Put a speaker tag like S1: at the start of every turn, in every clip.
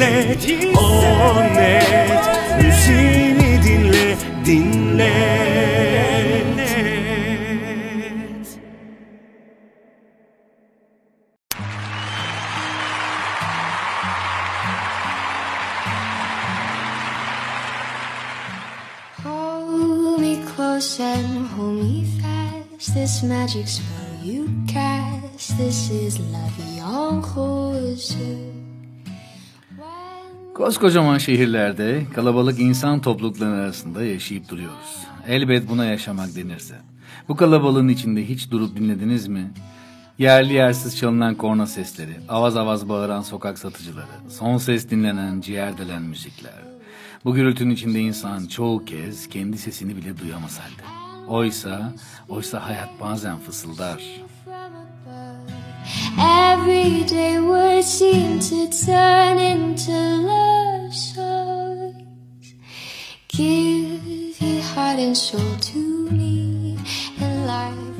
S1: hisset, o net dinle, dinle
S2: Hold me close and hold me fast. This magic spell you cast. This is vie en rose.
S3: Koskocaman şehirlerde kalabalık insan toplulukları arasında yaşayıp duruyoruz. Elbet buna yaşamak denirse. Bu kalabalığın içinde hiç durup dinlediniz mi? Yerli yersiz çalınan korna sesleri, avaz avaz bağıran sokak satıcıları, son ses dinlenen ciğer delen müzikler. Bu gürültünün içinde insan çoğu kez kendi sesini bile duyamaz halde. Oysa, oysa hayat bazen fısıldar.
S2: Every day words seem to turn into love songs. Give your heart and soul to me, and life.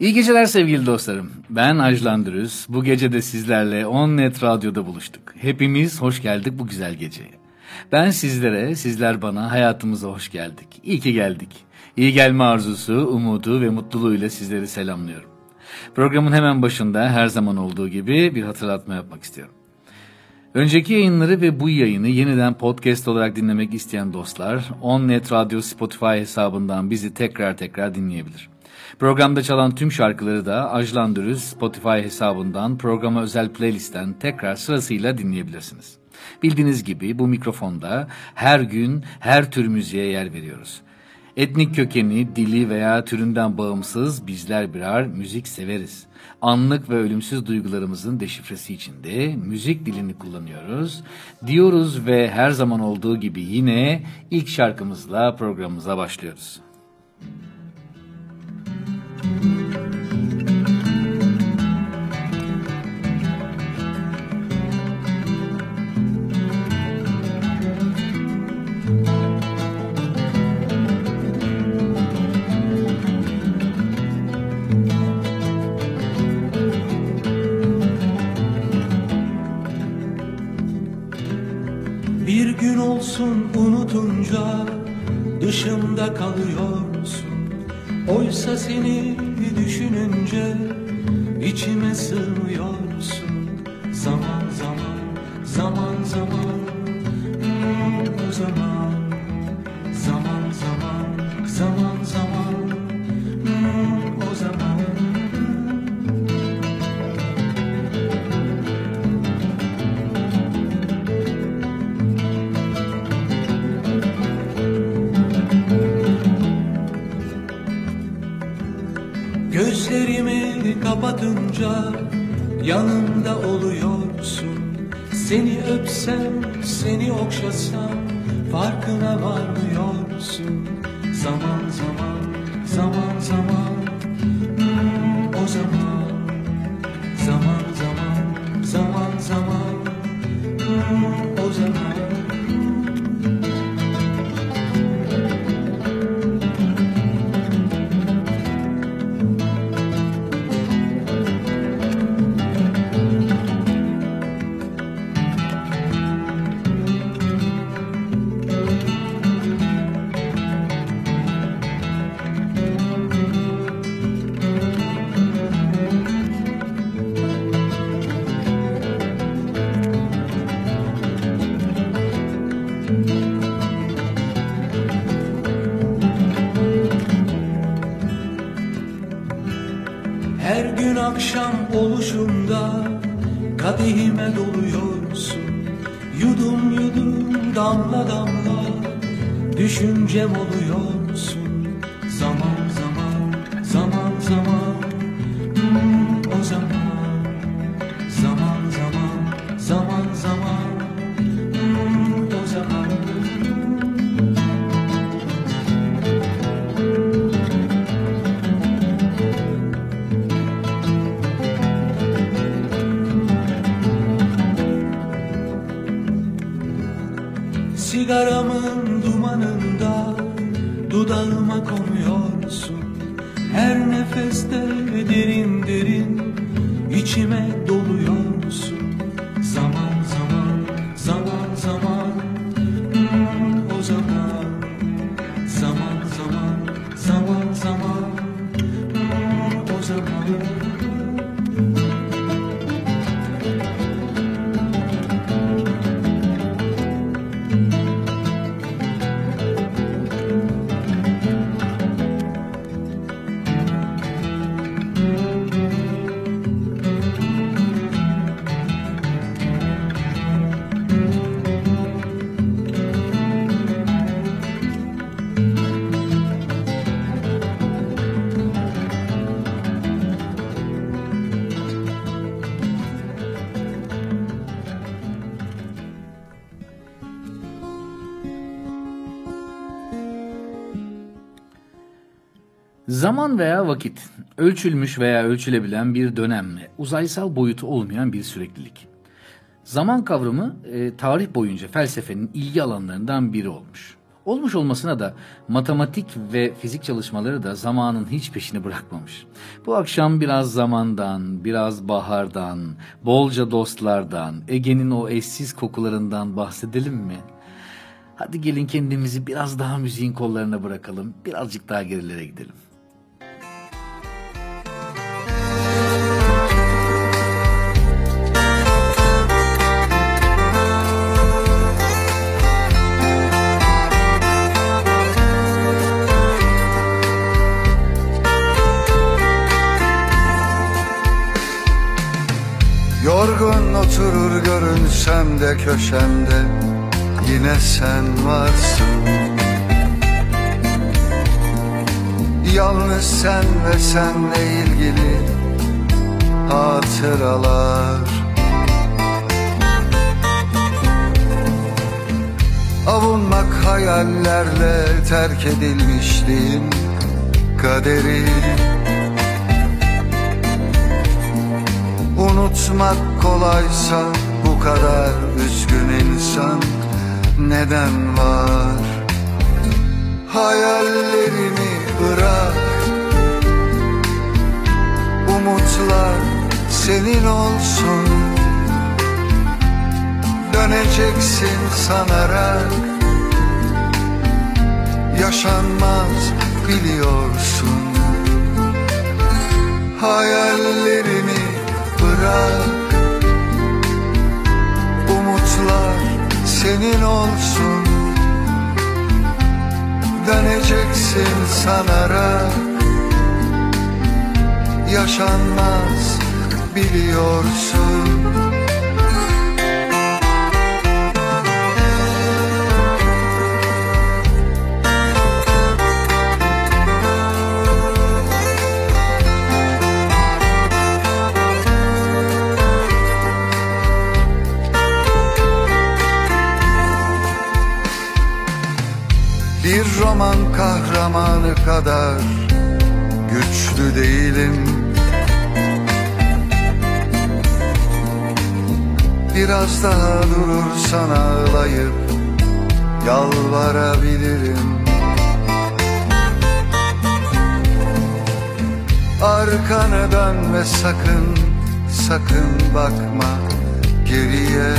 S3: İyi geceler sevgili dostlarım. Ben Ajlan Dürüz. Bu gece de sizlerle On Net Radyo'da buluştuk. Hepimiz hoş geldik bu güzel geceye. Ben sizlere, sizler bana hayatımıza hoş geldik. İyi ki geldik. İyi gelme arzusu, umudu ve mutluluğuyla sizleri selamlıyorum. Programın hemen başında her zaman olduğu gibi bir hatırlatma yapmak istiyorum. Önceki yayınları ve bu yayını yeniden podcast olarak dinlemek isteyen dostlar OnNet Radyo Spotify hesabından bizi tekrar tekrar dinleyebilir. Programda çalan tüm şarkıları da Ajlan Spotify hesabından programa özel playlistten tekrar sırasıyla dinleyebilirsiniz. Bildiğiniz gibi bu mikrofonda her gün her tür müziğe yer veriyoruz. Etnik kökeni, dili veya türünden bağımsız bizler birer müzik severiz. Anlık ve ölümsüz duygularımızın deşifresi için de müzik dilini kullanıyoruz. Diyoruz ve her zaman olduğu gibi yine ilk şarkımızla programımıza başlıyoruz.
S1: Bir unutunca dışımda kalıyorsun. Oysa seni düşününce içime sığmıyorsun. Zaman zaman, zaman zaman, hmm, Zaman Kapatınca yanımda oluyorsun. Seni öpsem, seni okşasam farkına varmıyorsun. Zaman, akşam oluşunda kadehime doluyorsun. Yudum yudum damla damla düşüncem oluyorsun Zaman
S3: veya vakit, ölçülmüş veya ölçülebilen bir dönem uzaysal boyutu olmayan bir süreklilik. Zaman kavramı e, tarih boyunca felsefenin ilgi alanlarından biri olmuş. Olmuş olmasına da matematik ve fizik çalışmaları da zamanın hiç peşini bırakmamış. Bu akşam biraz zamandan, biraz bahardan, bolca dostlardan, Ege'nin o eşsiz kokularından bahsedelim mi? Hadi gelin kendimizi biraz daha müziğin kollarına bırakalım, birazcık daha gerilere gidelim.
S4: Görünsem de köşemde Yine sen varsın. Yalnız sen ve senle ilgili hatıralar. Avunmak hayallerle terk edilmişliğin kaderi. Unutmak kolaysa kadar üzgün insan neden var? Hayallerini bırak. Umutlar senin olsun. Döneceksin sanarak. Yaşanmaz biliyorsun. Hayallerini bırak Umutlar senin olsun. Döneceksin sanarak Yaşanmaz biliyorsun kahramanı kadar güçlü değilim. Biraz daha durursan ağlayıp yalvarabilirim. Arkanı dönme sakın, sakın bakma geriye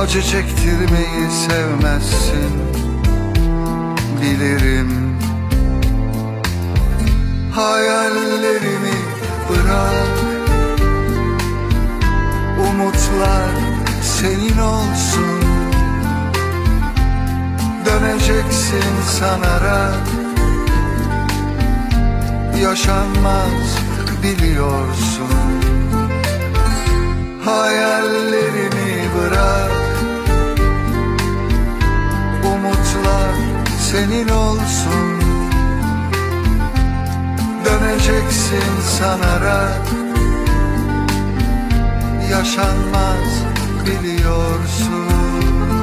S4: Acı çektirmeyi sevmezsin. Bilirim. Hayallerimi bırak. Umutlar senin olsun. Döneceksin sanarak Yaşanmaz biliyorsun. Hayallerini bırak Umutlar senin olsun. Döneceksin sanarak Yaşanmaz biliyorsun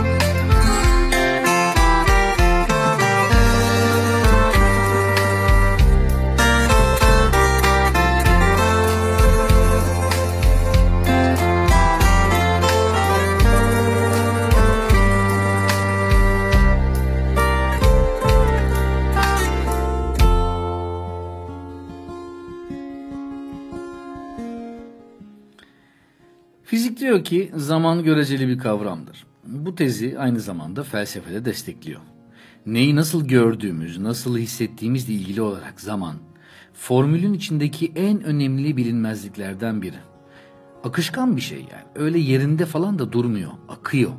S3: diyor ki zaman göreceli bir kavramdır. Bu tezi aynı zamanda felsefede destekliyor. Neyi nasıl gördüğümüz, nasıl hissettiğimizle ilgili olarak zaman, formülün içindeki en önemli bilinmezliklerden biri. Akışkan bir şey yani. Öyle yerinde falan da durmuyor, akıyor.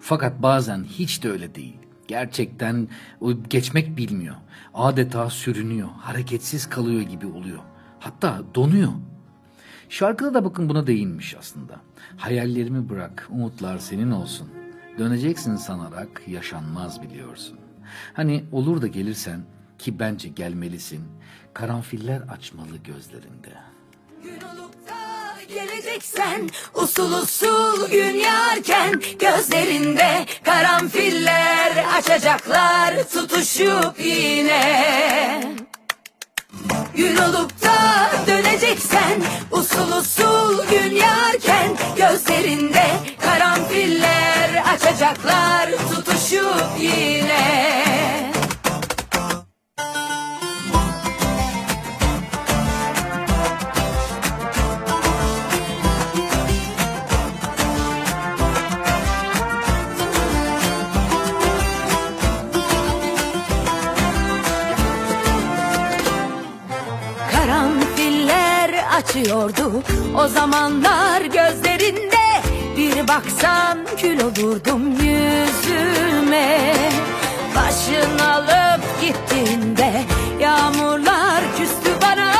S3: Fakat bazen hiç de öyle değil. Gerçekten geçmek bilmiyor. Adeta sürünüyor, hareketsiz kalıyor gibi oluyor. Hatta donuyor. Şarkıda da bakın buna değinmiş aslında. Hayallerimi bırak, umutlar senin olsun. Döneceksin sanarak yaşanmaz biliyorsun. Hani olur da gelirsen ki bence gelmelisin. Karanfiller açmalı gözlerinde.
S2: Gün olup da geleceksen usul usul gün yarken gözlerinde karanfiller açacaklar tutuşup yine. Gün olup da döneceksen usul usul gün yarken gözlerinde karanfiller açacaklar tutuşup yine. Açıyordu. O zamanlar gözlerinde Bir baksan kül olurdum yüzüme. Başın alıp gittiğinde yağmurlar küstü bana.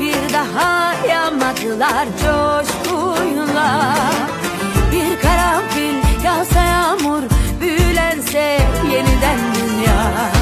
S2: Bir daha yağmadılar coşkuyla. Bir karanfil yağsa yağmur büyülense yeniden dünya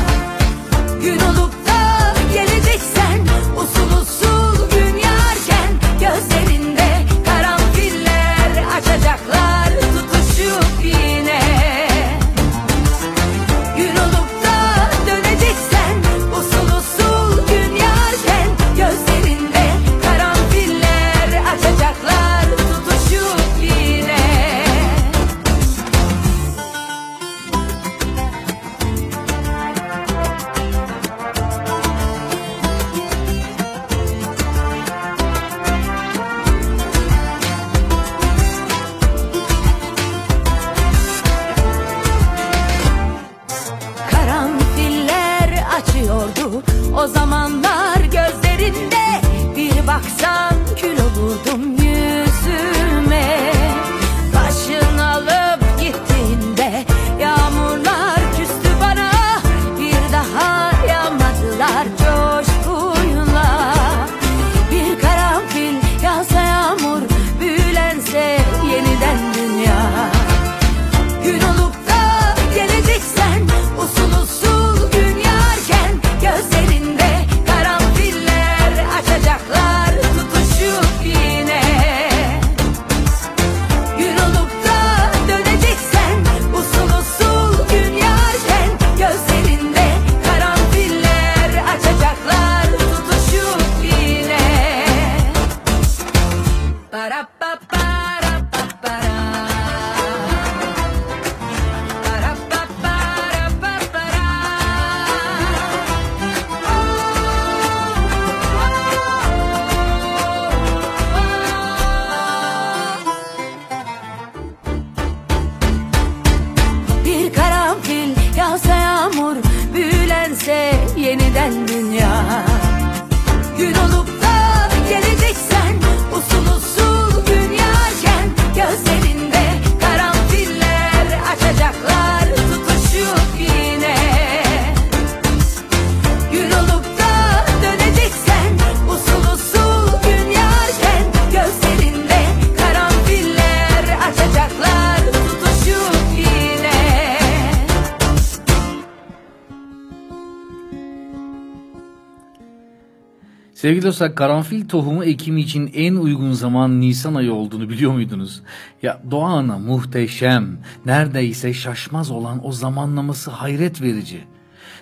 S3: Sevgili dostlar karanfil tohumu ekimi için en uygun zaman Nisan ayı olduğunu biliyor muydunuz? Ya doğa ana muhteşem, neredeyse şaşmaz olan o zamanlaması hayret verici.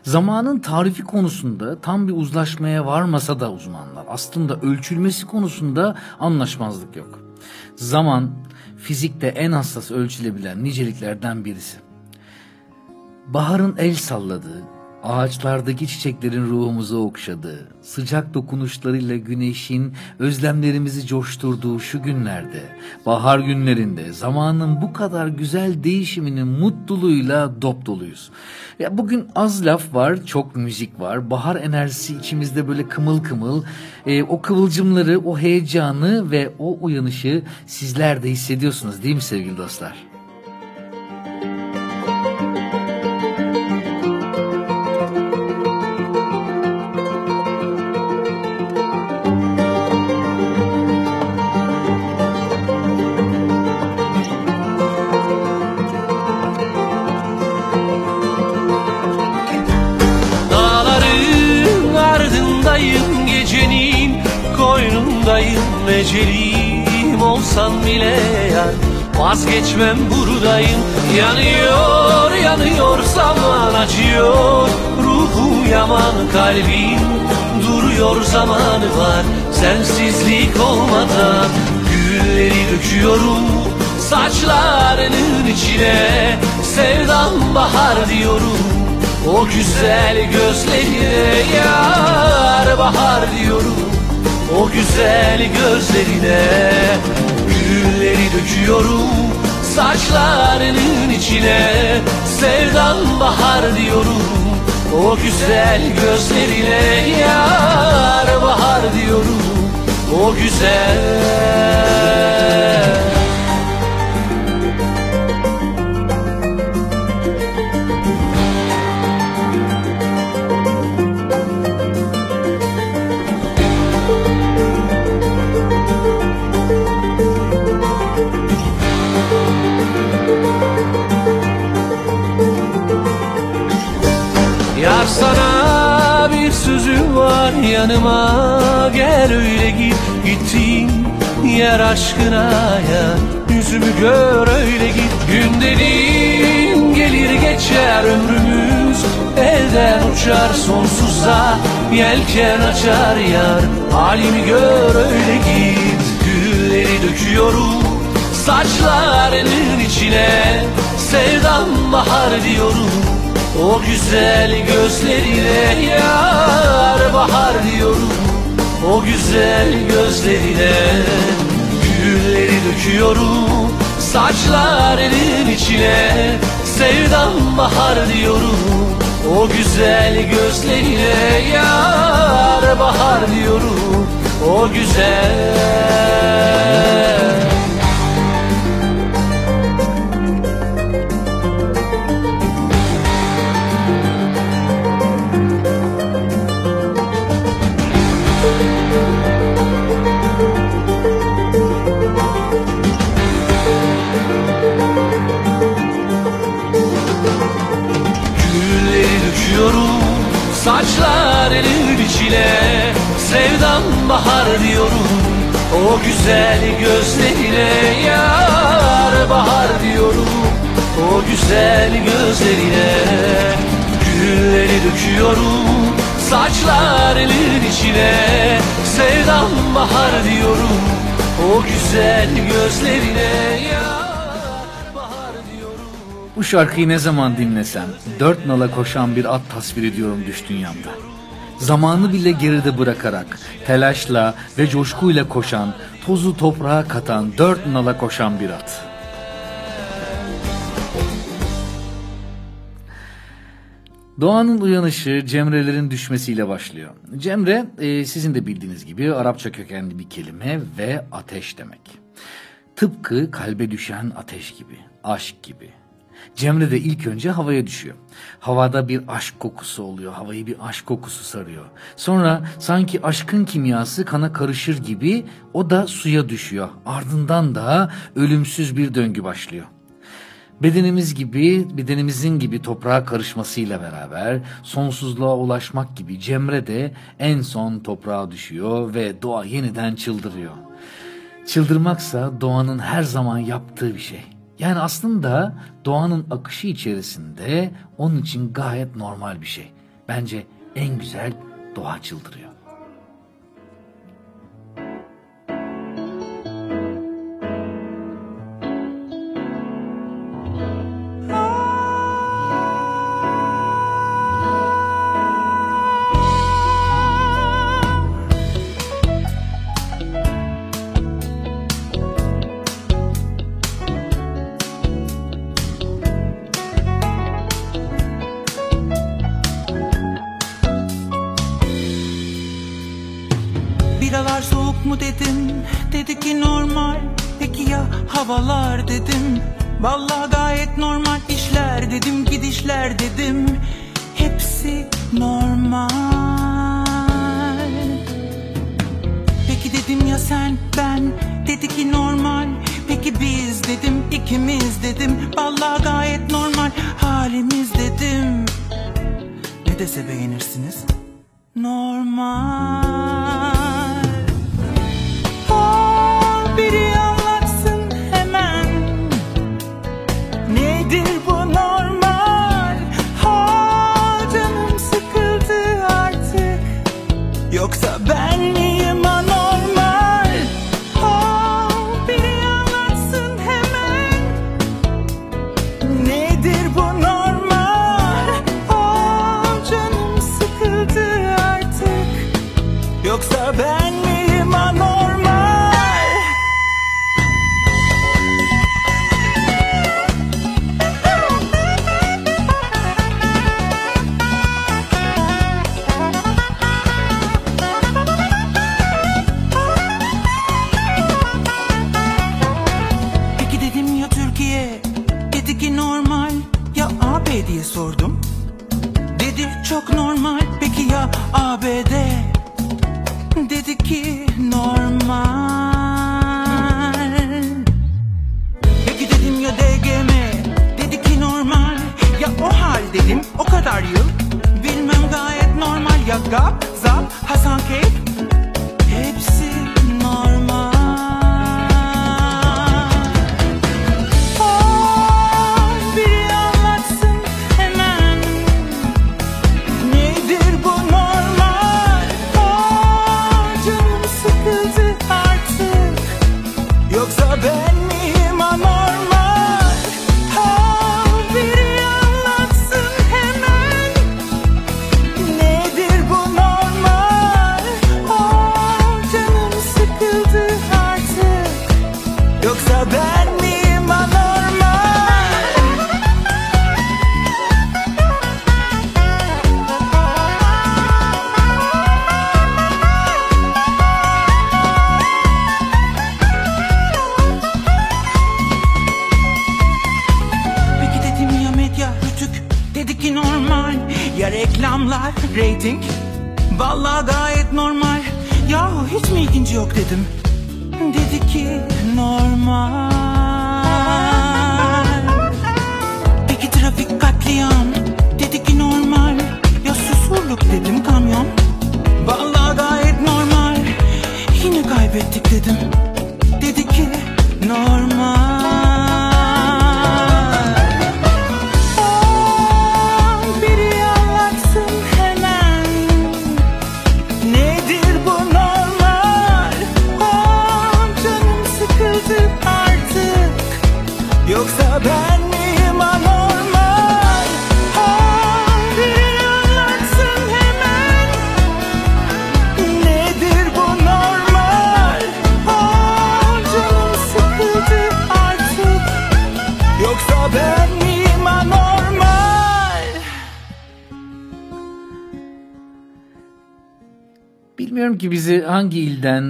S3: Zamanın tarifi konusunda tam bir uzlaşmaya varmasa da uzmanlar aslında ölçülmesi konusunda anlaşmazlık yok. Zaman fizikte en hassas ölçülebilen niceliklerden birisi. Baharın el salladığı, ağaçlardaki çiçeklerin ruhumuzu okşadığı, sıcak dokunuşlarıyla güneşin özlemlerimizi coşturduğu şu günlerde, bahar günlerinde zamanın bu kadar güzel değişiminin mutluluğuyla dop doluyuz. Ya bugün az laf var, çok müzik var. Bahar enerjisi içimizde böyle kımıl kımıl. Ee, o kıvılcımları, o heyecanı ve o uyanışı sizler de hissediyorsunuz değil mi sevgili dostlar?
S5: Vazgeçmem buradayım. Yanıyor yanıyor zaman acıyor. Ruhum yaman kalbim Duruyor zamanı var. Sensizlik olmadan Gülleri döküyorum Saçlarının içine. Sevdam bahar diyorum o güzel gözlerine yar bahar diyorum. O güzel gözlerine Gülleri döküyorum Saçlarının içine Sevdan bahar diyorum. O güzel gözlerine yar bahar diyorum. O güzel yer aşkına ya. Yüzümü gör öyle git. Gün dediğin gelir geçer ömrümüz. Elden uçar sonsuza Yelken açar yar. Halimi gör öyle git. Gülleri döküyorum Saçlarının içine. Sevdam bahar diyorum o güzel gözlerine yar bahar diyorum. O güzel gözlerine Gülleri döküyorum Saçlarının içine. Sevdam bahar diyorum O güzel gözlerine yar bahar diyorum O güzel saçlarının içine Sevdam bahar diyorum. O güzel gözlerine Yar bahar diyorum. O güzel gözlerine Gülleri döküyorum. Saçlarının içine Sevdam bahar diyorum. O güzel gözlerine Yar
S3: Bu şarkıyı ne zaman dinlesem dört nala koşan bir at tasvir ediyorum düş dünyamda. Zamanı bile geride bırakarak telaşla ve coşkuyla koşan, tozu toprağa katan dört nala koşan bir at. Doğanın uyanışı Cemrelerin düşmesiyle başlıyor. Cemre e, sizin de bildiğiniz gibi Arapça kökenli bir kelime ve ateş demek. Tıpkı kalbe düşen ateş gibi, aşk gibi. Cemre de ilk önce havaya düşüyor. Havada bir aşk kokusu oluyor. Havayı bir aşk kokusu sarıyor. Sonra sanki aşkın kimyası kana karışır gibi o da suya düşüyor. Ardından da ölümsüz bir döngü başlıyor. Bedenimiz gibi, bedenimizin gibi toprağa karışmasıyla beraber sonsuzluğa ulaşmak gibi Cemre de en son toprağa düşüyor ve doğa yeniden çıldırıyor. Çıldırmaksa doğanın her zaman yaptığı bir şey. Yani aslında doğanın akışı içerisinde onun için gayet normal bir şey. Bence en güzel doğa çıldırıyor.
S6: Havalar dedim. Vallahi gayet normal işler dedim Gidişler dedim. Hepsi normal. Peki dedim ya sen ben? Dedi ki normal. Peki biz dedim ikimiz dedim. Vallahi gayet normal halimiz dedim. Ne dese beğenirsiniz? Normal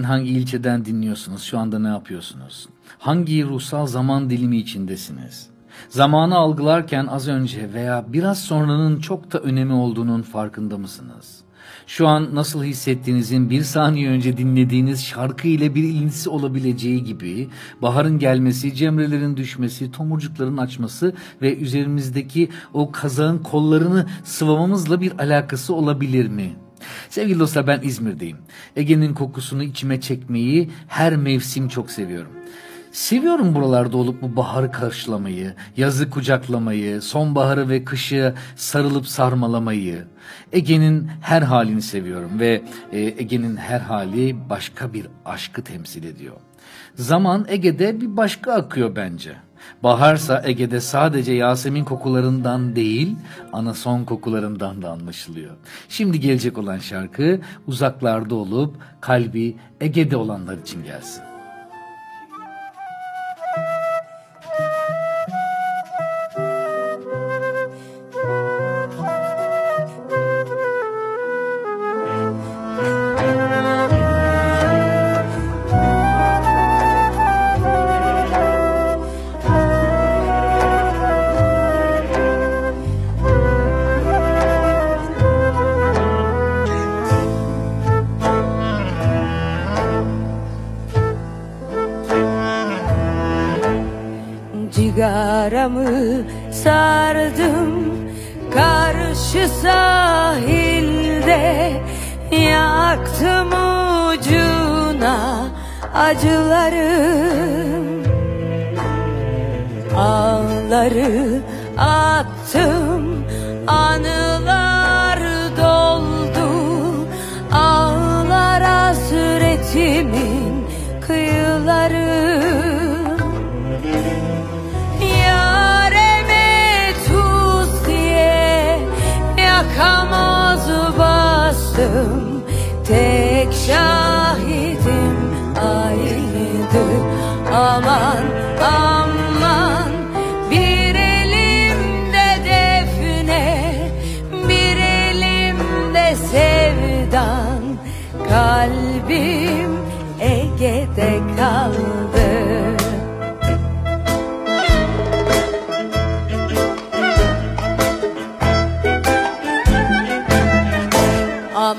S3: hangi ilçeden dinliyorsunuz, şu anda ne yapıyorsunuz? Hangi ruhsal zaman dilimi içindesiniz? Zamanı algılarken az önce veya biraz sonranın çok da önemi olduğunun farkında mısınız? Şu an nasıl hissettiğinizin bir saniye önce dinlediğiniz şarkı ile bir ilintisi olabileceği gibi baharın gelmesi, cemrelerin düşmesi, tomurcukların açması ve üzerimizdeki o kazağın kollarını sıvamamızla bir alakası olabilir mi? Sevgili dostlar ben İzmir'deyim. Ege'nin kokusunu içime çekmeyi her mevsim çok seviyorum. Seviyorum buralarda olup bu baharı karşılamayı, yazı kucaklamayı, sonbaharı ve kışı sarılıp sarmalamayı. Ege'nin her halini seviyorum ve e, Ege'nin her hali başka bir aşkı temsil ediyor. Zaman Ege'de bir başka akıyor bence. Baharsa Ege'de sadece Yasemin kokularından değil, anason kokularından da anlaşılıyor. Şimdi gelecek olan şarkı uzaklarda olup kalbi Ege'de olanlar için gelsin.
S2: Cigaramı sardım. Karşı sahilde Yaktım ucuna acılarım. Ağları attım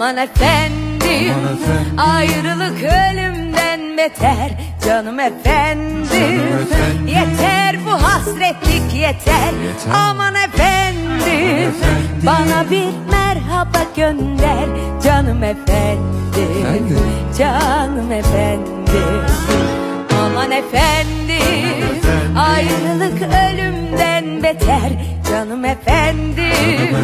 S2: Aman efendim Ayrılık ölümden beter. Canım efendim Yeter bu hasretlik yeter. Aman efendim Bana bir merhaba gönder. Canım efendim Canım efendim Aman efendim Ayrılık ölümden beter Canım efendim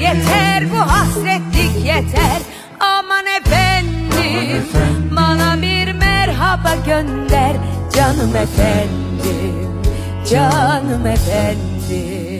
S2: Yeter bu hasretlik yeter. Aman efendim Bana bir merhaba gönder. Canım efendim Canım efendim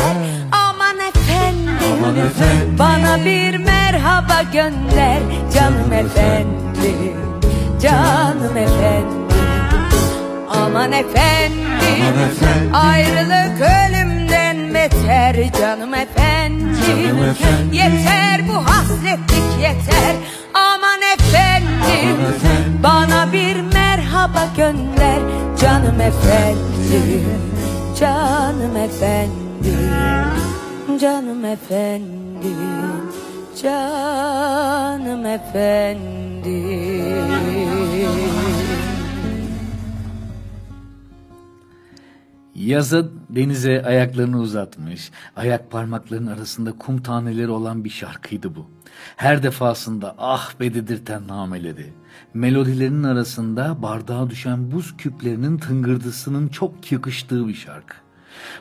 S2: hasretlik yeter Aman efendim, bana bir merhaba gönder. Canım efendim, canım efendim. Aman efendim, ayrılık ölümden beter. Canım efendim, yeter bu hasretlik yeter. Aman efendim, bana bir merhaba gönder. Canım efendim, canım efendim Canım efendim, canım efendim
S3: Yaza denize ayaklarını uzatmış, ayak parmaklarının arasında kum taneleri olan bir şarkıydı bu. Her defasında ah be dedirten nameleri. Melodilerinin arasında bardağa düşen buz küplerinin tıngırdısının çok yakıştığı bir şarkı.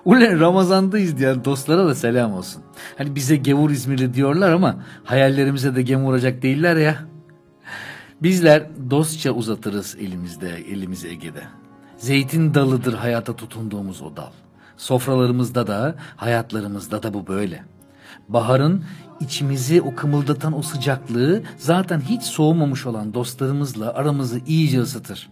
S3: Ulan Ramazan'dayız diyen dostlara da selam olsun. Hani bize gevur İzmirli diyorlar ama hayallerimize de gem vuracak değiller ya. Bizler dostça uzatırız elimizde, elimizi Ege'de. Zeytin dalıdır hayata tutunduğumuz o dal. Sofralarımızda da, hayatlarımızda da bu böyle. Baharın içimizi o kımıldatan o sıcaklığı zaten hiç soğumamış olan dostlarımızla aramızı iyice ısıtır.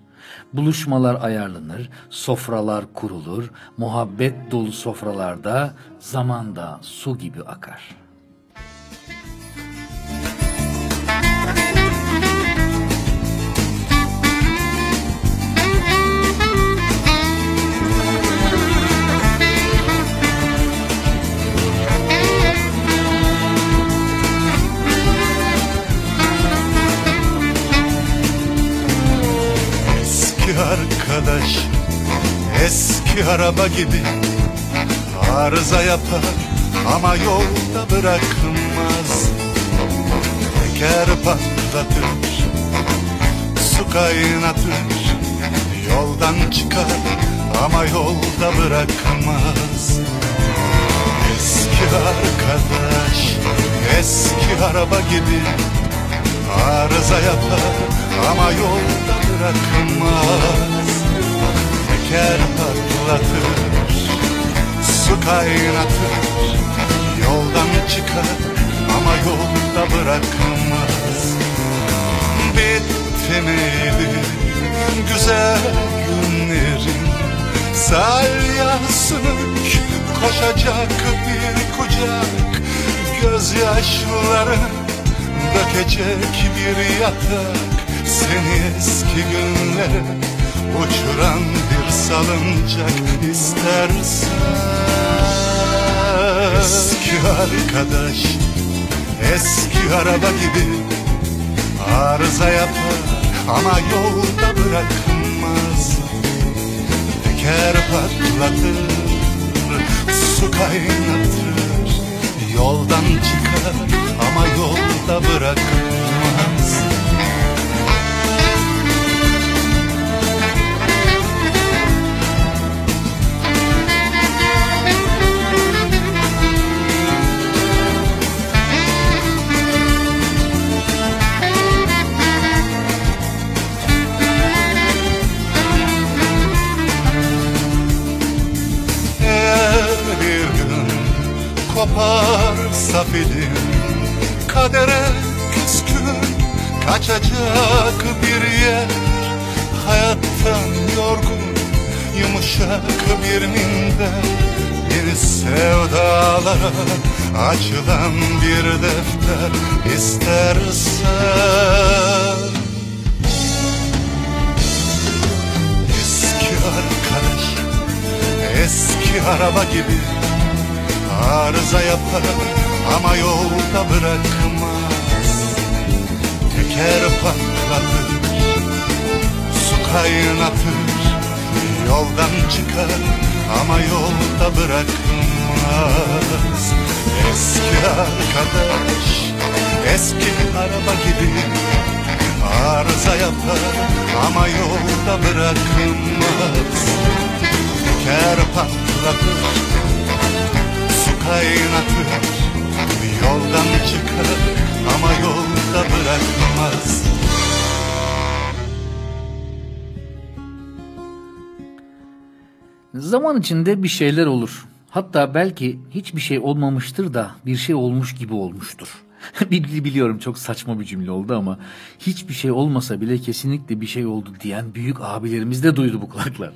S3: Buluşmalar ayarlanır, sofralar kurulur, muhabbet dolu sofralarda zamanda su gibi akar.
S7: Eski arkadaş Eski araba gibi Arıza yapar ama yolda bırakmaz Teker patlatır Su kaynatır Yoldan çıkar ama yolda bırakmaz Eski arkadaş Eski araba gibi Arıza yapar ama yolda bırakmaz. Teker patlatır Su kaynatır. Yoldan çıkar ama yolda bırakmaz Bitti miydi güzel günlerin? Salyasını koşacak bir kucak. Gözyaşları dökecek bir yatak Seni eski günlere uçuran bir salıncak istersen. Eski arkadaş, eski araba gibi Arıza yapar ama yolda bırakmaz. Teker patlatır, su kaynatır Yoldan çıkar ama yolda bırakmaz koparsa film Kadere küskün kaçacak bir yer. Hayattan yorgun yumuşak bir minder. Yeni sevdalara açılan bir defter istersen. Eski arkadaş Eski araba gibi arıza yapar ama yolda bırakmaz. Teker patlatır, su kaynatır Yoldan çıkar ama yolda bırakmaz. Eski arkadaş, eski araba gibi Arıza yapar ama yolda bırakmaz. Teker patlatır kaynatır Yoldan çıkar ama yolda bırakmaz
S3: Zaman içinde bir şeyler olur. Hatta belki hiçbir şey olmamıştır da bir şey olmuş gibi olmuştur. Bil- Biliyorum çok saçma bir cümle oldu ama hiçbir şey olmasa bile kesinlikle bir şey oldu diyen büyük abilerimiz de duydu bu kulaklar.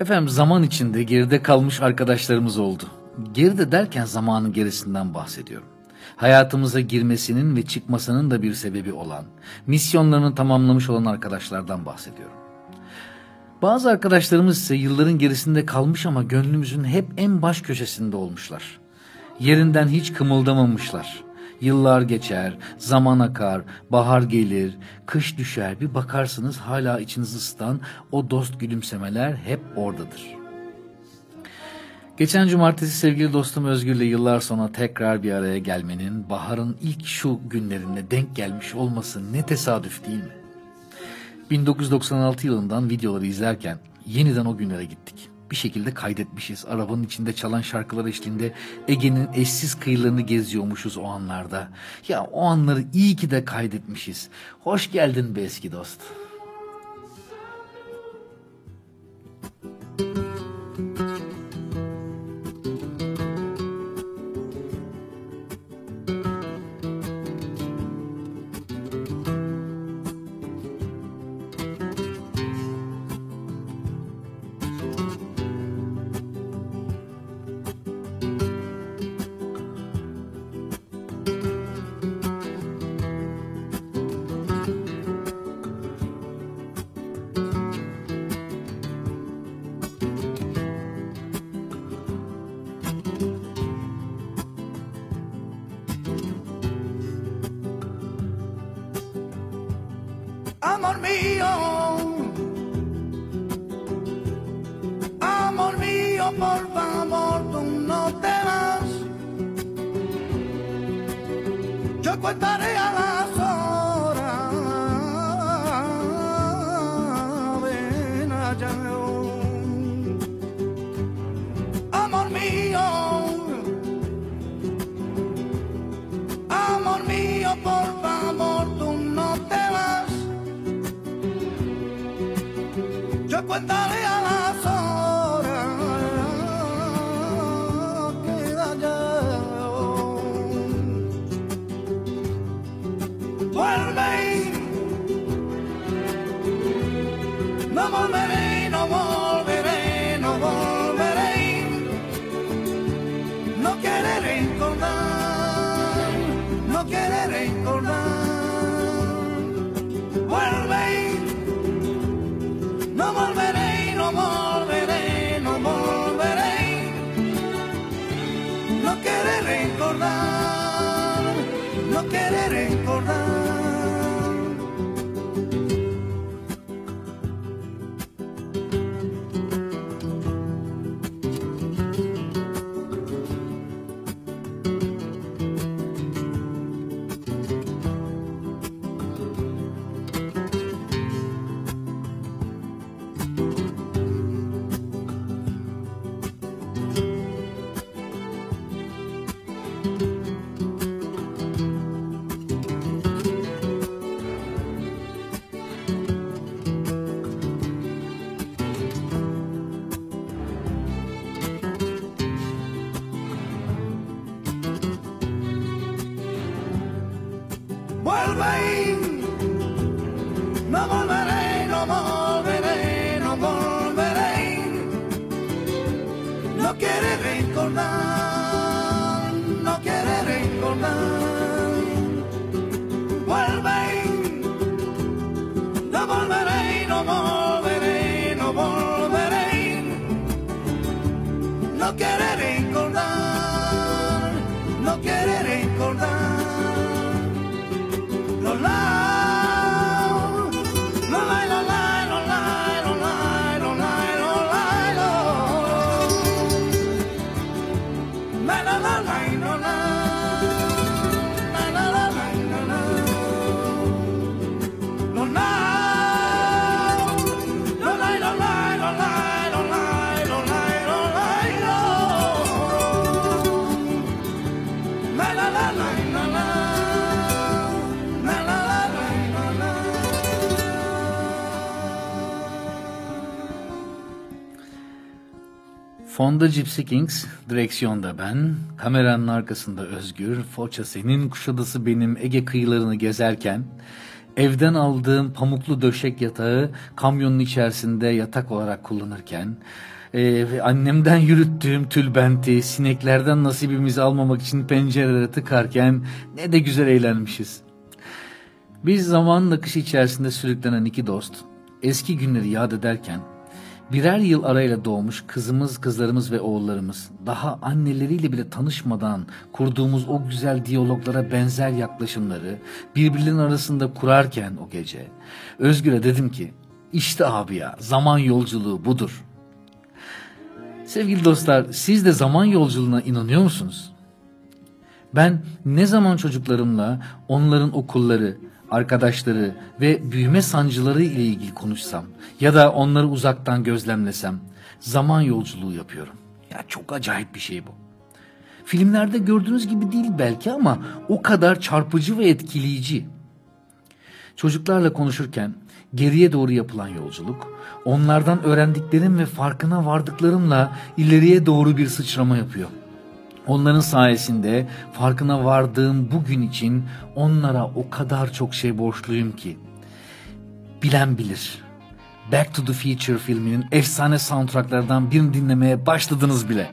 S3: Efendim zaman içinde geride kalmış arkadaşlarımız oldu. Geride derken zamanın gerisinden bahsediyorum. Hayatımıza girmesinin ve çıkmasının da bir sebebi olan, misyonlarını tamamlamış olan arkadaşlardan bahsediyorum. Bazı arkadaşlarımız ise yılların gerisinde kalmış ama gönlümüzün hep en baş köşesinde olmuşlar. Yerinden hiç kımıldamamışlar. Yıllar geçer, zaman akar, bahar gelir, kış düşer bir bakarsınız hala içinizi ısıtan o dost gülümsemeler hep oradadır. Geçen cumartesi sevgili dostum Özgür'le yıllar sonra tekrar bir araya gelmenin baharın ilk şu günlerine denk gelmiş olması ne tesadüf değil mi? 1996 yılından videoları izlerken yeniden o günlere gittik. bir şekilde kaydetmişiz. Arabanın içinde çalan şarkılar eşliğinde Ege'nin eşsiz kıyılarını geziyormuşuz o anlarda. Ya o anları iyi ki de kaydetmişiz. Hoş geldin be eski dost.
S8: but that my
S3: Fonda Gypsy Kings, direksiyonda ben, kameranın arkasında Özgür, Foça senin, Kuşadası benim, Ege kıyılarını gezerken, evden aldığım pamuklu döşek yatağı kamyonun içerisinde yatak olarak kullanırken, e, ve annemden yürüttüğüm tülbenti, sineklerden nasibimizi almamak için pencerelere tıkarken ne de güzel eğlenmişiz. Biz zamanın akışı içerisinde sürüklenen iki dost, eski günleri yad ederken, birer yıl arayla doğmuş kızımız, kızlarımız ve oğullarımız, daha anneleriyle bile tanışmadan kurduğumuz o güzel diyaloglara benzer yaklaşımları birbirlerinin arasında kurarken o gece, Özgür'e dedim ki, işte abi ya, zaman yolculuğu budur. Sevgili dostlar, siz de zaman yolculuğuna inanıyor musunuz? Ben ne zaman çocuklarımla onların okulları, arkadaşları ve büyüme sancıları ile ilgili konuşsam ya da onları uzaktan gözlemlesem
S9: zaman yolculuğu yapıyorum. Ya çok acayip bir şey bu. Filmlerde gördüğünüz gibi değil belki ama o kadar çarpıcı ve etkileyici. Çocuklarla konuşurken geriye doğru yapılan yolculuk, onlardan öğrendiklerim ve farkına vardıklarımla ileriye doğru bir sıçrama yapıyor. Onların sayesinde farkına vardığım bugün için onlara o kadar çok şey borçluyum ki. Bilen bilir. Back to the Future filminin efsane soundtracklardan birini dinlemeye başladınız bile.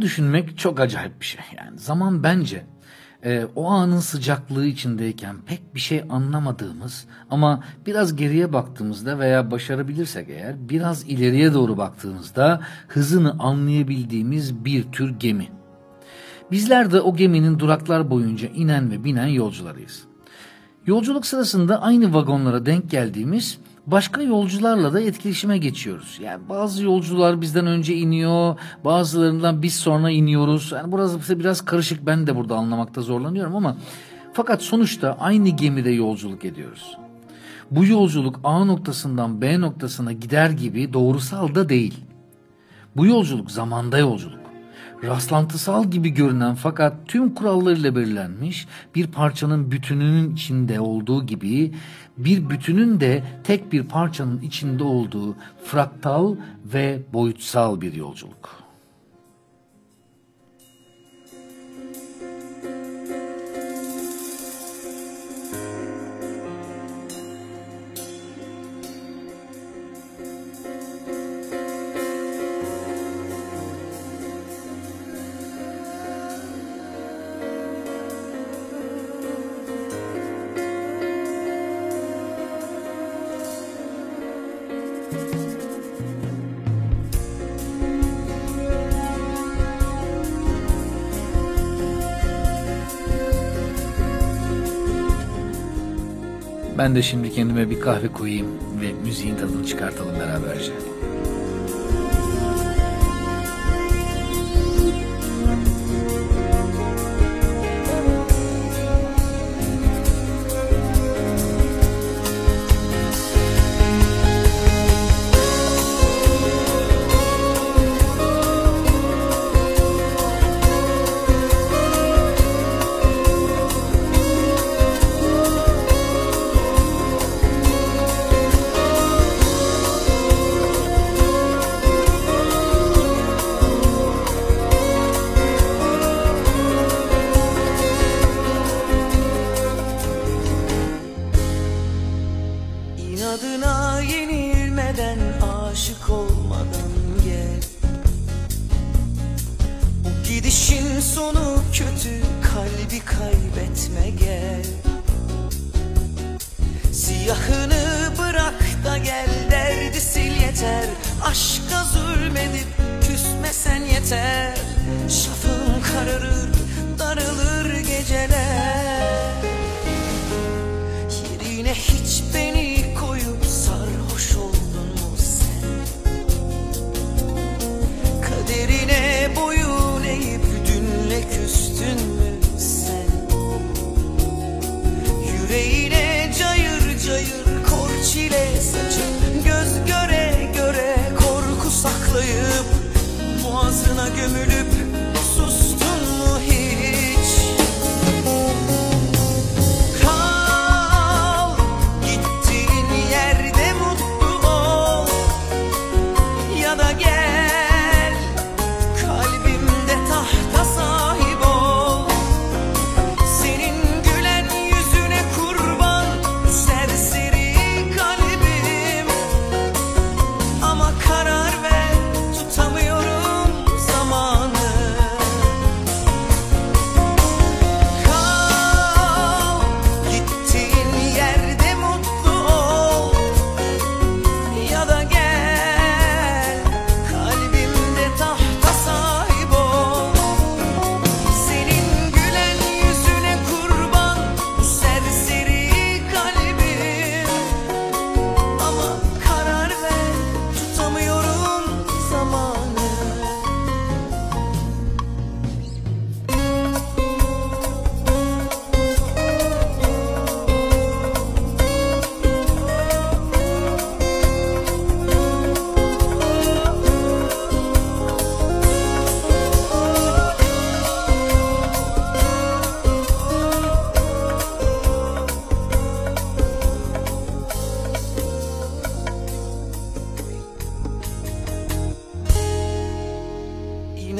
S9: Düşünmek çok acayip bir şey. Yani zaman bence e, o anın sıcaklığı içindeyken pek bir şey anlamadığımız ama biraz geriye baktığımızda veya başarabilirsek eğer biraz ileriye doğru baktığımızda hızını anlayabildiğimiz bir tür gemi. Bizler de o geminin duraklar boyunca inen ve binen yolcularıyız. Yolculuk sırasında aynı vagonlara denk geldiğimiz başka yolcularla da etkileşime geçiyoruz. Yani bazı yolcular bizden önce iniyor, bazılarından biz sonra iniyoruz. Yani burası biraz karışık ben de burada anlamakta zorlanıyorum ama fakat sonuçta aynı gemide yolculuk ediyoruz. Bu yolculuk A noktasından B noktasına gider gibi doğrusal da değil. Bu yolculuk zamanda yolculuk. Rastlantısal gibi görünen fakat tüm kurallarıyla belirlenmiş bir parçanın bütününün içinde olduğu gibi bir bütünün de tek bir parçanın içinde olduğu fraktal ve boyutsal bir yolculuk.
S3: Ben de şimdi kendime bir kahve koyayım ve müziğin tadını çıkartalım beraberce.
S10: etme gel. Siyahını bırak da gel derdi sil yeter. Aşka zulmedip küsmesen yeter. gömülüp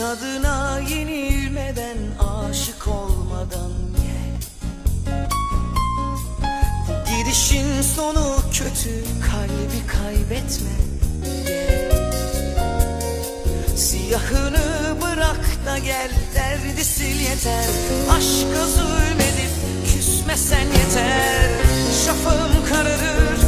S10: İnadına yenilmeden aşık olmadan gel Bu gidişin sonu kötü kalbi kaybetme gel Siyahını bırak da gel derdi sil yeter. Aşka zulmedip küsmesen yeter. Şafım kararır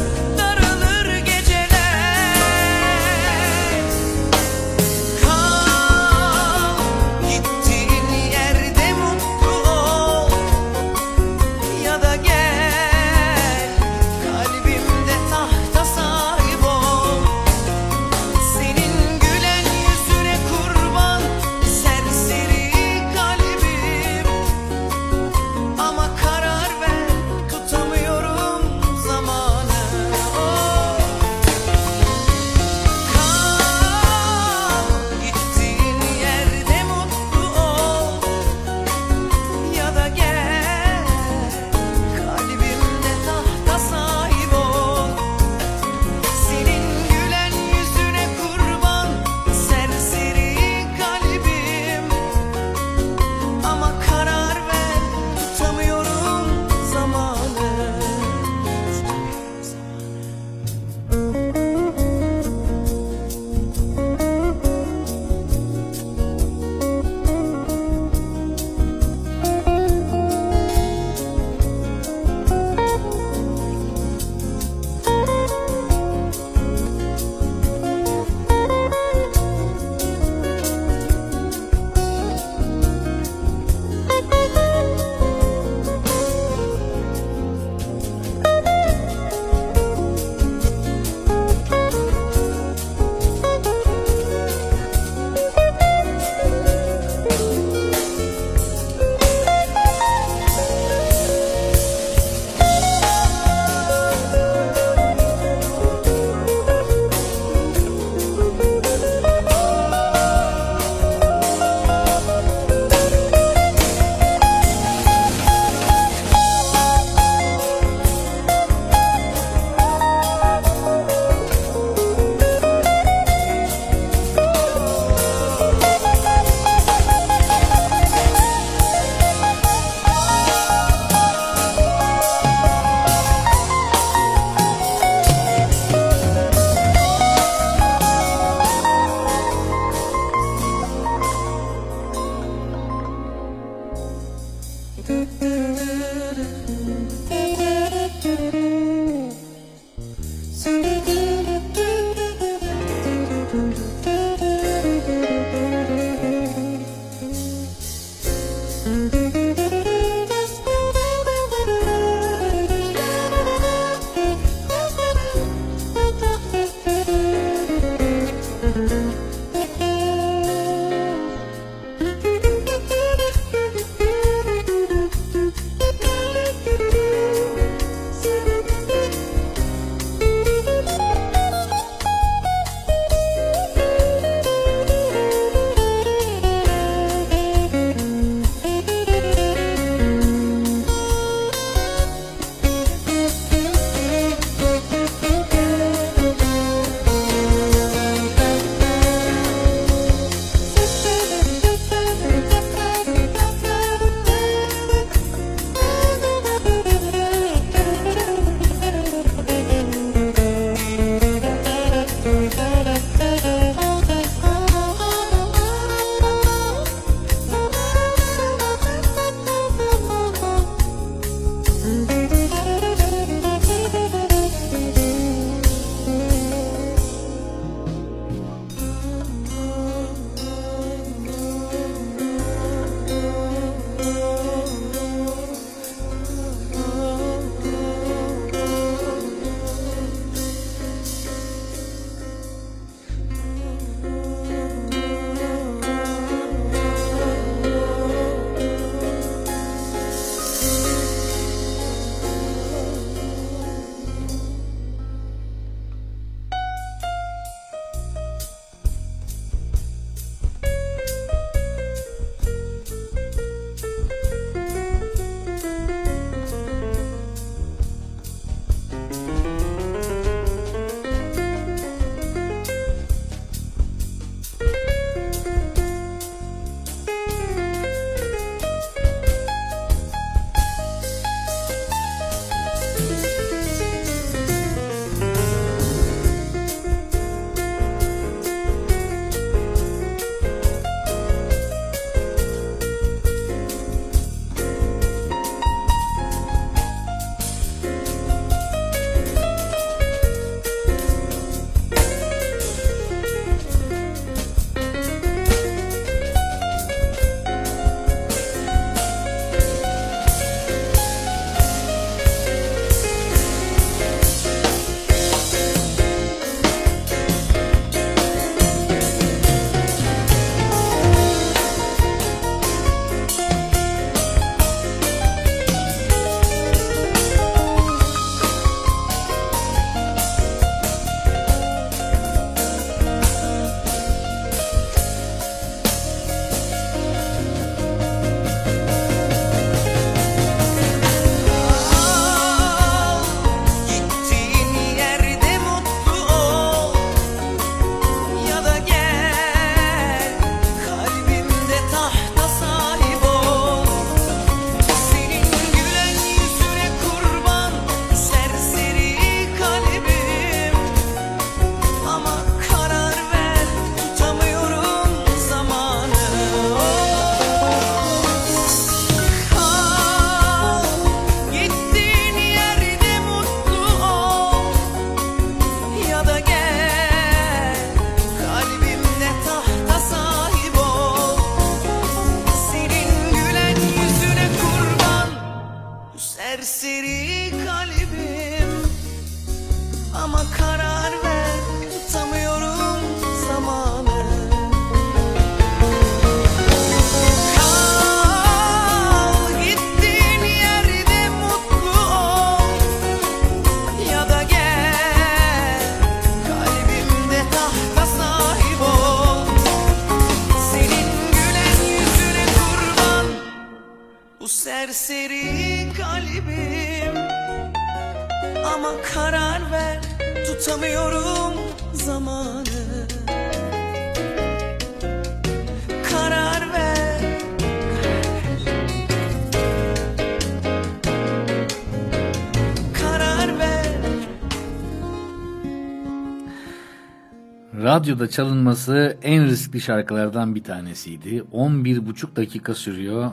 S3: Radyoda çalınması en riskli şarkılardan bir tanesiydi. 11,5 dakika sürüyor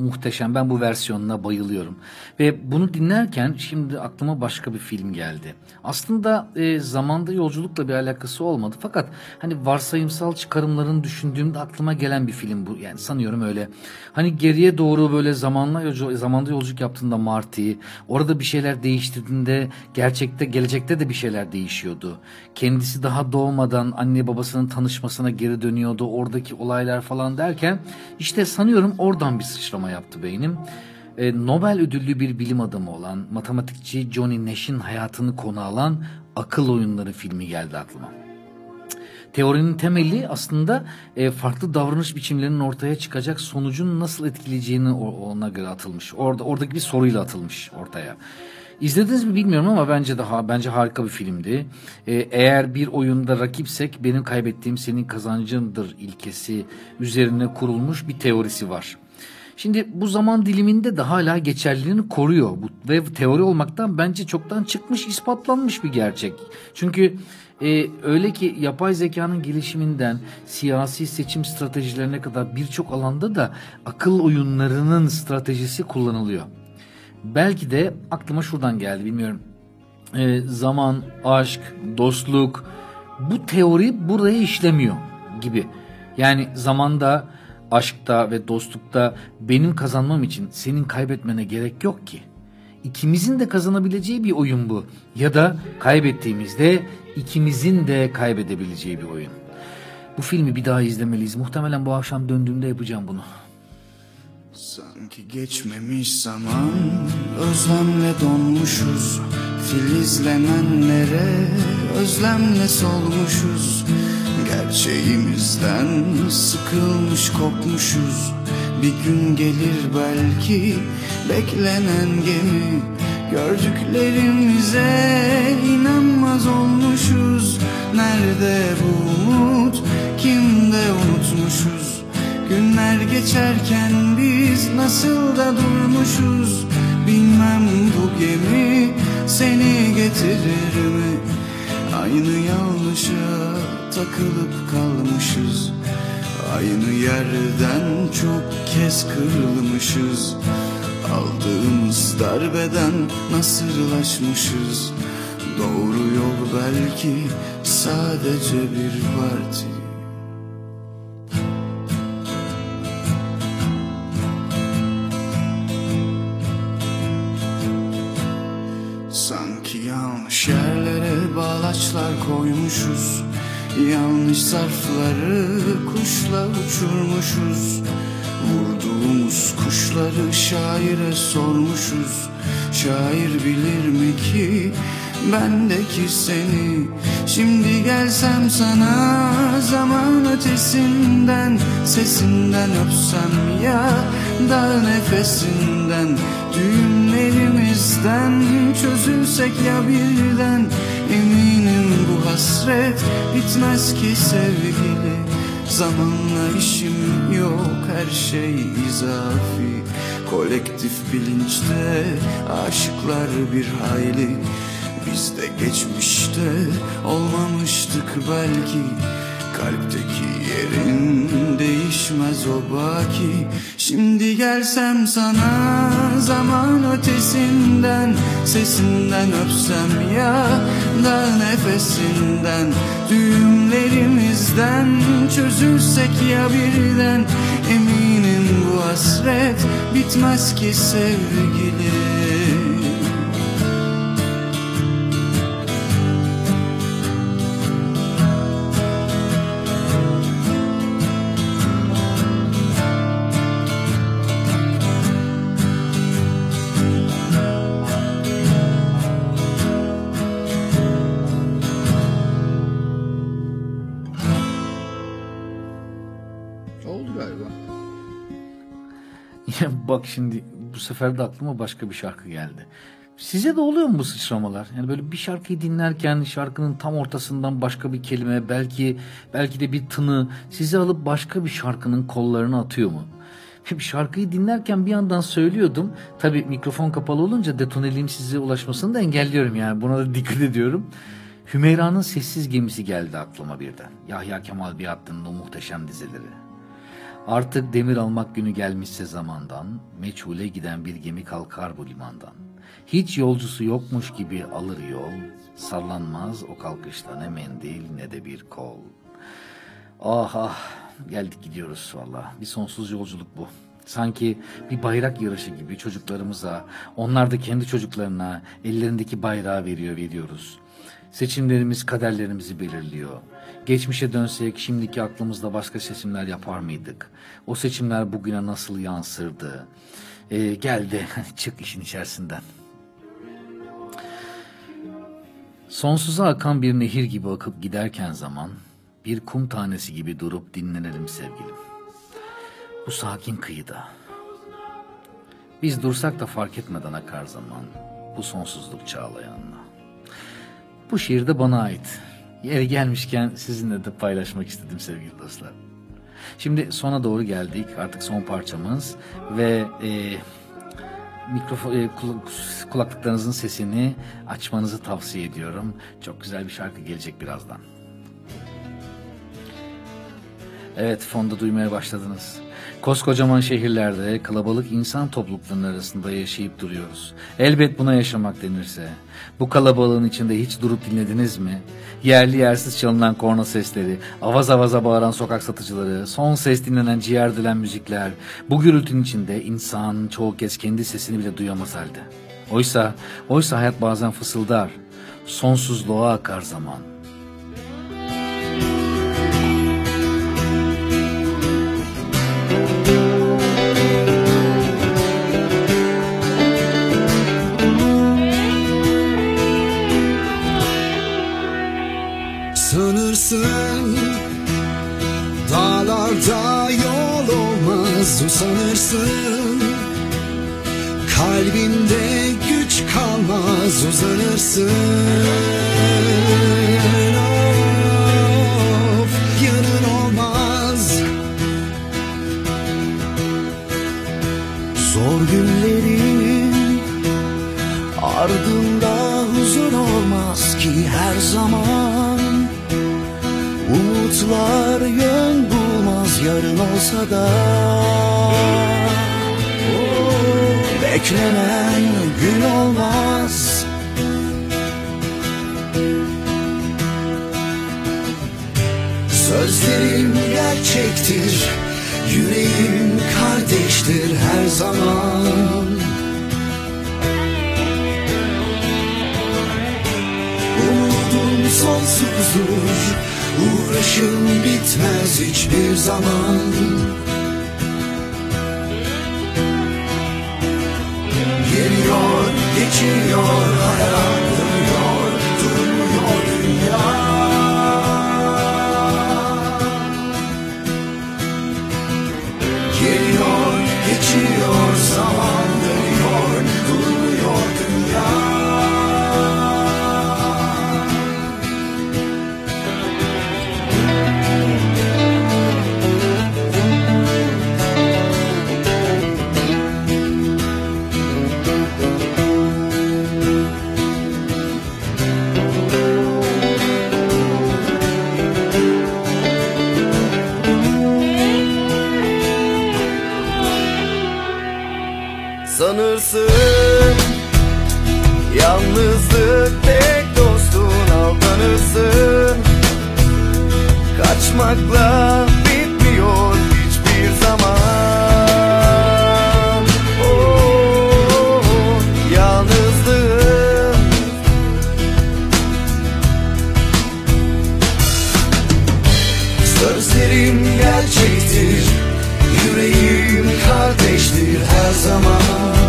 S3: muhteşem. Ben bu versiyonuna bayılıyorum. Ve bunu dinlerken şimdi aklıma başka bir film geldi. Aslında e, zamanda yolculukla bir alakası olmadı. Fakat hani varsayımsal çıkarımların düşündüğümde aklıma gelen bir film bu. Yani sanıyorum öyle. Hani geriye doğru böyle zamanla yolcu, zamanda yolculuk yaptığında Marty, orada bir şeyler değiştirdiğinde gerçekte gelecekte de bir şeyler değişiyordu. Kendisi daha doğmadan anne babasının tanışmasına geri dönüyordu. Oradaki olaylar falan derken işte sanıyorum oradan bir sıçrama yaptı beynim. E, Nobel ödüllü bir bilim adamı olan matematikçi Johnny Nash'in hayatını konu alan Akıl Oyunları filmi geldi aklıma. Teorinin temeli aslında e, farklı davranış biçimlerinin ortaya çıkacak sonucun nasıl etkileyeceğini ona göre atılmış. Orada oradaki bir soruyla atılmış ortaya. İzlediniz mi bilmiyorum ama bence daha bence harika bir filmdi. E, eğer bir oyunda rakipsek benim kaybettiğim senin kazancındır ilkesi üzerine kurulmuş bir teorisi var. Şimdi bu zaman diliminde de hala geçerliliğini koruyor. Bu, ve teori olmaktan bence çoktan çıkmış, ispatlanmış bir gerçek. Çünkü e, öyle ki yapay zekanın gelişiminden siyasi seçim stratejilerine kadar birçok alanda da akıl oyunlarının stratejisi kullanılıyor. Belki de aklıma şuradan geldi bilmiyorum. E, zaman, aşk, dostluk bu teori buraya işlemiyor gibi. Yani zamanda, aşkta ve dostlukta benim kazanmam için senin kaybetmene gerek yok ki. İkimizin de kazanabileceği bir oyun bu. Ya da kaybettiğimizde ikimizin de kaybedebileceği bir oyun. Bu filmi bir daha izlemeliyiz. Muhtemelen bu akşam döndüğümde yapacağım bunu.
S7: Sanki geçmemiş zaman Özlemle donmuşuz Filizlenenlere Özlemle solmuşuz Gerçeğimizden Sıkılmış kopmuşuz. Bir gün gelir belki Beklenen gemi. Gördüklerimize inanmaz olmuşuz. Nerede bu umut Kimde unutmuşuz? Günler geçerken biz nasıl da durmuşuz? Bilmem bu gemi seni getirir mi? Aynı yanlışa takılıp kalmışız. Aynı yerden çok kez kırılmışız. Aldığımız darbeden nasırlaşmışız. Doğru yol belki sadece bir parti. Sanki yanlış yerlere bağlaçlar koymuşuz Yanlış zarfları kuşla uçurmuşuz. Vurduğumuz kuşları şaire sormuşuz. Şair bilir mi ki bendeki seni? Şimdi gelsem sana zaman ötesinden Sesinden öpsem ya da nefesinden. Düğümlerimizden çözülsek ya birden Eminim bu hasret bitmez ki sevgili. Zamanla işim yok her şey izafi. Kolektif bilinçte aşıklar bir hayli. Biz de geçmişte olmamıştık belki. Kalpteki yerin değişmez o baki. Şimdi gelsem sana zaman ötesinden Sesinden öpsem ya da nefesinden. Düğümlerimizden çözülsek ya birden Eminim bu hasret bitmez ki sevgilim
S3: bak şimdi bu sefer de aklıma başka bir şarkı geldi. Size de oluyor mu bu sıçramalar? Yani böyle bir şarkıyı dinlerken şarkının tam ortasından başka bir kelime, belki belki de bir tını sizi alıp başka bir şarkının kollarına atıyor mu? Bir şarkıyı dinlerken bir yandan söylüyordum. Tabii mikrofon kapalı olunca detoneliğim size ulaşmasını da engelliyorum yani. Buna da dikkat ediyorum. Hümeyra'nın Sessiz Gemisi geldi aklıma birden. Yahya Kemal Beyatlı'nın o muhteşem dizeleri. Artık demir almak günü gelmişse zamandan, meçhule giden bir gemi kalkar bu limandan. Hiç yolcusu yokmuş gibi alır yol, sallanmaz o kalkışta ne mendil ne de bir kol. Ah ah geldik gidiyoruz valla. Bir sonsuz yolculuk bu. Sanki bir bayrak yarışı gibi çocuklarımıza, onlar da kendi çocuklarına ellerindeki bayrağı veriyor veriyoruz. Seçimlerimiz kaderlerimizi belirliyor. Geçmişe dönsek şimdiki aklımızda başka seçimler yapar mıydık? O seçimler bugüne nasıl yansırdı? Ee, geldi çık işin içerisinden. Sonsuza akan bir nehir gibi akıp giderken zaman, bir kum tanesi gibi durup dinlenelim sevgilim. Bu sakin kıyıda. Biz dursak da fark etmeden akar zaman, bu sonsuzluk çağlayanla. Bu şiir de bana ait. Yeri gelmişken sizinle de paylaşmak istedim sevgili dostlar. Şimdi sona doğru geldik. Artık son parçamız ve e, mikrofon e, kul- kulaklıklarınızın sesini açmanızı tavsiye ediyorum. Çok güzel bir şarkı gelecek birazdan. Evet fonda duymaya başladınız. Koskocaman şehirlerde kalabalık insan topluluklarının arasında yaşayıp duruyoruz. Elbet buna yaşamak denirse. Bu kalabalığın içinde hiç durup dinlediniz mi? Yerli yersiz çalınan korna sesleri, avaz avaza bağıran sokak satıcıları, son ses dinlenen ciğer dilen müzikler. Bu gürültünün içinde insan çoğu kez kendi sesini bile duyamaz halde. Oysa, oysa hayat bazen fısıldar. Sonsuzluğa akar zaman.
S11: Olmaz Sanırsın. Kalbinde güç kalmaz Uzanırsın. Of yanın olmaz. Zor günlerin ardında huzur olmaz ki her zaman. Umutlar yön bulmaz yarın olsa da Beklenen gün olmaz. Sözlerim gerçektir Yüreğim kardeştir her zaman. Umudum sonsuzdur Uğraşım bitmez hiçbir zaman geçiyor hayat dönüyor Durmuyor dünya. Geliyor, geçiyor
S12: Kaçmakla bitmiyor hiçbir zaman. Oh, yalnızlığın
S11: Sözlerim gerçektir Yüreğim kardeştir her zaman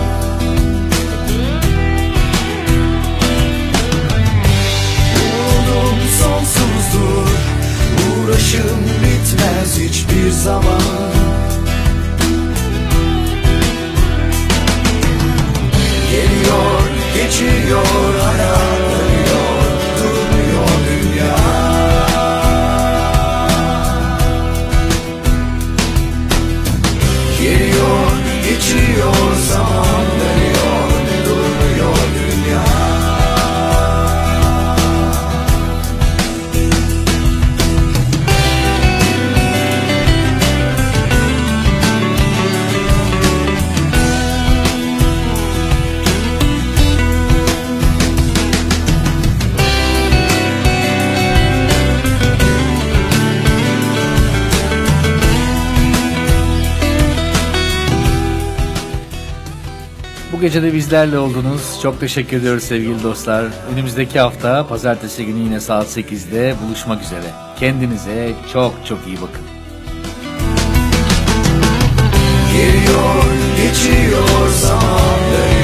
S11: aşkım bitmez hiçbir zaman. Geliyor, geçiyor hayat dönüyor, durmuyor dünya. Geliyor, geçiyor zaman.
S3: Gece de bizlerle oldunuz. Çok teşekkür ediyoruz sevgili dostlar. Önümüzdeki hafta pazartesi günü yine saat 8'de buluşmak üzere. Kendinize çok çok iyi bakın.
S11: Geliyor, geçiyor zaman